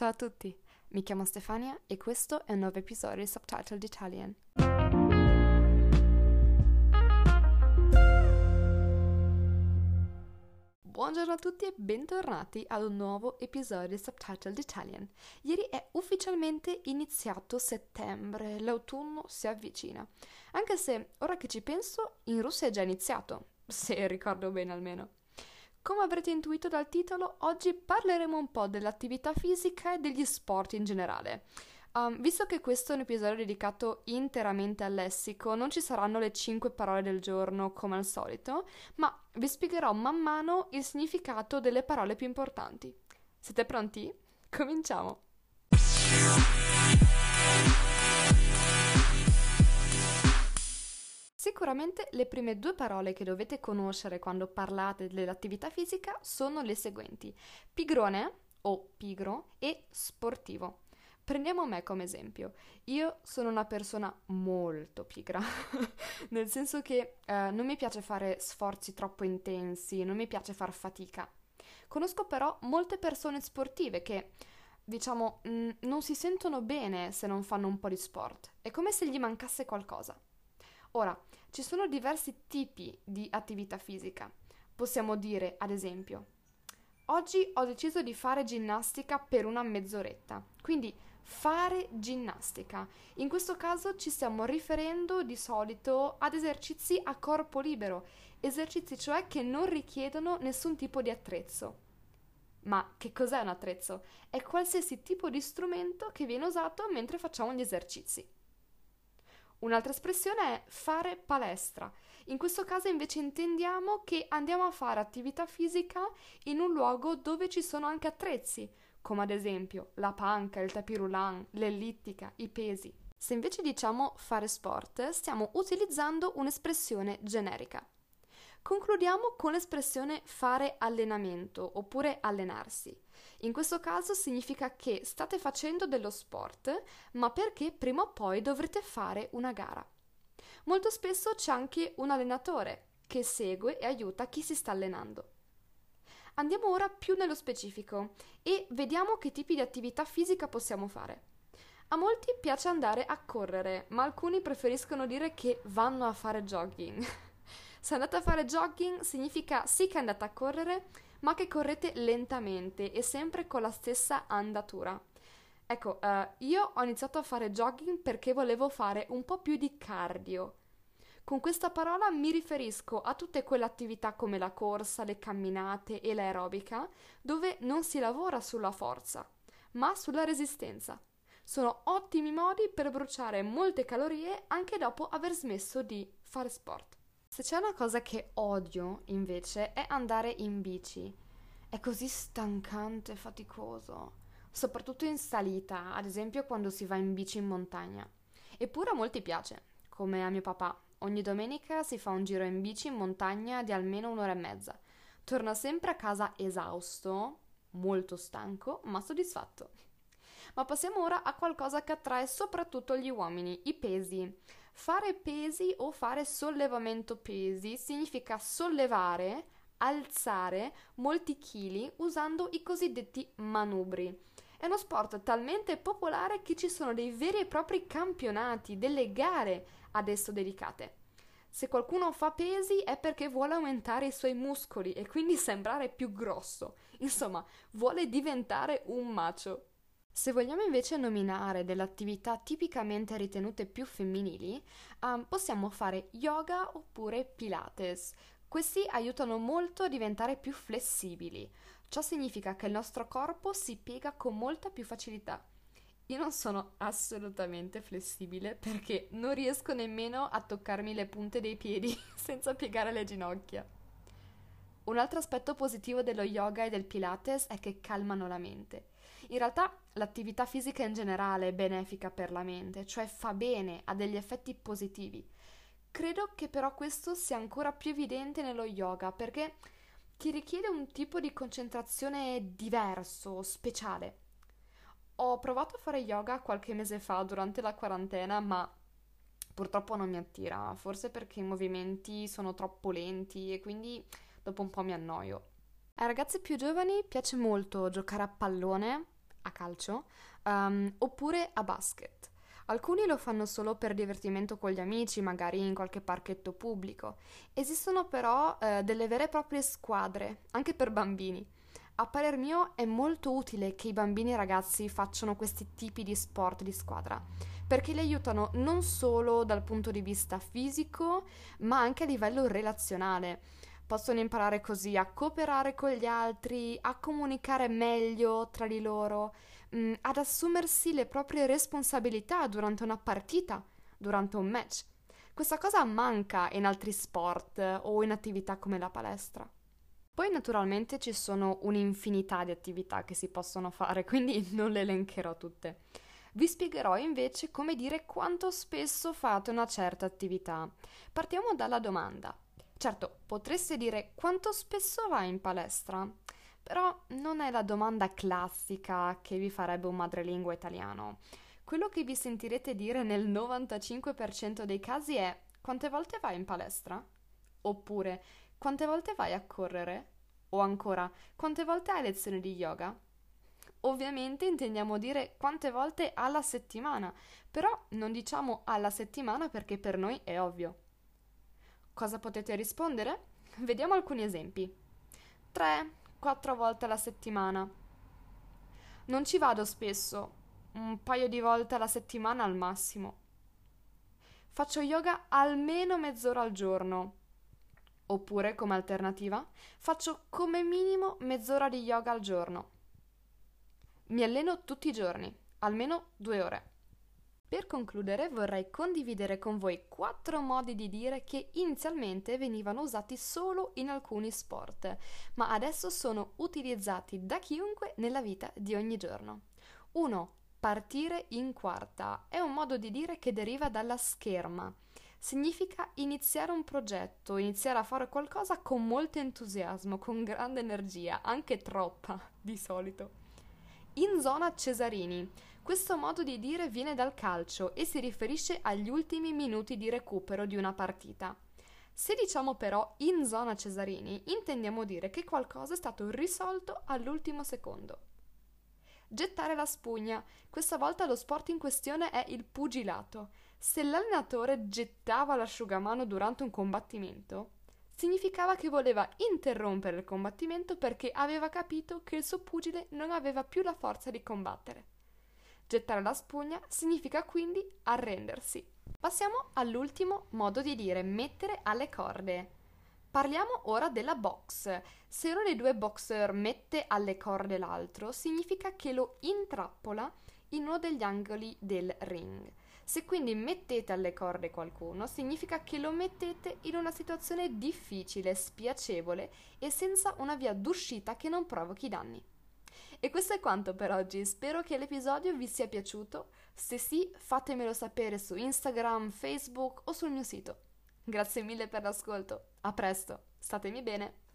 Ciao a tutti, mi chiamo Stefania e questo è un nuovo episodio di Subtitled Italian. Buongiorno a tutti e bentornati ad un nuovo episodio di Subtitled Italian. Ieri è ufficialmente iniziato settembre, l'autunno si avvicina. Anche se, ora che ci penso, in Russia è già iniziato, se ricordo bene almeno. Come avrete intuito dal titolo, oggi parleremo un po' dell'attività fisica e degli sport in generale. Um, visto che questo è un episodio dedicato interamente al lessico, non ci saranno le 5 parole del giorno come al solito, ma vi spiegherò man mano il significato delle parole più importanti. Siete pronti? Cominciamo! Sicuramente le prime due parole che dovete conoscere quando parlate dell'attività fisica sono le seguenti: pigrone o pigro e sportivo. Prendiamo me come esempio. Io sono una persona molto pigra, nel senso che eh, non mi piace fare sforzi troppo intensi, non mi piace far fatica. Conosco però molte persone sportive che, diciamo, mh, non si sentono bene se non fanno un po' di sport. È come se gli mancasse qualcosa. Ora, ci sono diversi tipi di attività fisica. Possiamo dire, ad esempio, oggi ho deciso di fare ginnastica per una mezz'oretta. Quindi fare ginnastica. In questo caso ci stiamo riferendo di solito ad esercizi a corpo libero, esercizi cioè che non richiedono nessun tipo di attrezzo. Ma che cos'è un attrezzo? È qualsiasi tipo di strumento che viene usato mentre facciamo gli esercizi. Un'altra espressione è fare palestra. In questo caso invece intendiamo che andiamo a fare attività fisica in un luogo dove ci sono anche attrezzi, come ad esempio la panca, il tapirulan, l'ellittica, i pesi. Se invece diciamo fare sport, stiamo utilizzando un'espressione generica. Concludiamo con l'espressione fare allenamento oppure allenarsi. In questo caso significa che state facendo dello sport, ma perché prima o poi dovrete fare una gara. Molto spesso c'è anche un allenatore che segue e aiuta chi si sta allenando. Andiamo ora più nello specifico e vediamo che tipi di attività fisica possiamo fare. A molti piace andare a correre, ma alcuni preferiscono dire che vanno a fare jogging. Se andate a fare jogging significa sì che andate a correre, ma che correte lentamente e sempre con la stessa andatura. Ecco, uh, io ho iniziato a fare jogging perché volevo fare un po' più di cardio. Con questa parola mi riferisco a tutte quelle attività come la corsa, le camminate e l'aerobica, dove non si lavora sulla forza, ma sulla resistenza. Sono ottimi modi per bruciare molte calorie anche dopo aver smesso di fare sport. Se c'è una cosa che odio, invece, è andare in bici. È così stancante e faticoso, soprattutto in salita, ad esempio quando si va in bici in montagna. Eppure a molti piace, come a mio papà. Ogni domenica si fa un giro in bici in montagna di almeno un'ora e mezza. Torna sempre a casa esausto, molto stanco, ma soddisfatto. Ma passiamo ora a qualcosa che attrae soprattutto gli uomini, i pesi. Fare pesi o fare sollevamento pesi significa sollevare, alzare molti chili usando i cosiddetti manubri. È uno sport talmente popolare che ci sono dei veri e propri campionati, delle gare ad esso dedicate. Se qualcuno fa pesi è perché vuole aumentare i suoi muscoli e quindi sembrare più grosso. Insomma, vuole diventare un macio. Se vogliamo invece nominare delle attività tipicamente ritenute più femminili, um, possiamo fare yoga oppure pilates. Questi aiutano molto a diventare più flessibili. Ciò significa che il nostro corpo si piega con molta più facilità. Io non sono assolutamente flessibile perché non riesco nemmeno a toccarmi le punte dei piedi senza piegare le ginocchia. Un altro aspetto positivo dello yoga e del Pilates è che calmano la mente. In realtà l'attività fisica in generale è benefica per la mente, cioè fa bene, ha degli effetti positivi. Credo che però questo sia ancora più evidente nello yoga perché ti richiede un tipo di concentrazione diverso, speciale. Ho provato a fare yoga qualche mese fa durante la quarantena, ma purtroppo non mi attira, forse perché i movimenti sono troppo lenti e quindi dopo un po' mi annoio. Ai ragazzi più giovani piace molto giocare a pallone a calcio, um, oppure a basket. Alcuni lo fanno solo per divertimento con gli amici, magari in qualche parchetto pubblico. Esistono però eh, delle vere e proprie squadre, anche per bambini. A parer mio è molto utile che i bambini e i ragazzi facciano questi tipi di sport di squadra, perché li aiutano non solo dal punto di vista fisico, ma anche a livello relazionale. Possono imparare così a cooperare con gli altri, a comunicare meglio tra di loro mh, mm, ad assumersi le proprie responsabilità durante una partita, durante un match. Questa cosa manca in altri sport o in attività come la palestra. Poi naturalmente ci sono un'infinità di attività che si possono fare, quindi non le elencherò tutte. Vi spiegherò invece come dire quanto spesso fate una certa attività. Partiamo dalla domanda. Certo, potreste dire quanto spesso vai in palestra? Però non è la domanda classica che vi farebbe un madrelingua italiano. Quello che vi sentirete dire nel 95% dei casi è quante volte vai in palestra? Oppure quante volte vai a correre? O ancora quante volte hai lezioni di yoga? Ovviamente intendiamo dire quante volte alla settimana, però non diciamo alla settimana perché per noi è ovvio. Cosa potete rispondere? Vediamo alcuni esempi. 3, quattro volte alla settimana. Non ci vado spesso, un paio di volte alla settimana al massimo. Faccio yoga almeno mezz'ora al giorno. Oppure, come alternativa, faccio come minimo mezz'ora di yoga al giorno. Mi alleno tutti i giorni, almeno due ore. Per concludere vorrei condividere con voi quattro modi di dire che inizialmente venivano usati solo in alcuni sport, ma adesso sono utilizzati da chiunque nella vita di ogni giorno. 1. Partire in quarta è un modo di dire che deriva dalla scherma. Significa iniziare un progetto, iniziare a fare qualcosa con molto entusiasmo, con grande energia, anche troppa di solito. In zona Cesarini questo modo di dire viene dal calcio e si riferisce agli ultimi minuti di recupero di una partita. Se diciamo però in zona Cesarini, intendiamo dire che qualcosa è stato risolto all'ultimo secondo. Gettare la spugna. Questa volta lo sport in questione è il pugilato. Se l'allenatore gettava l'asciugamano durante un combattimento, significava che voleva interrompere il combattimento perché aveva capito che il suo pugile non aveva più la forza di combattere. Gettare la spugna significa quindi arrendersi. Passiamo all'ultimo modo di dire mettere alle corde. Parliamo ora della box. Se uno dei due boxer mette alle corde l'altro, significa che lo intrappola in uno degli angoli del ring. Se quindi mettete alle corde qualcuno, significa che lo mettete in una situazione difficile, spiacevole e senza una via d'uscita che non provochi danni. E questo è quanto per oggi, spero che l'episodio vi sia piaciuto, se sì fatemelo sapere su Instagram, Facebook o sul mio sito. Grazie mille per l'ascolto, a presto, statemi bene!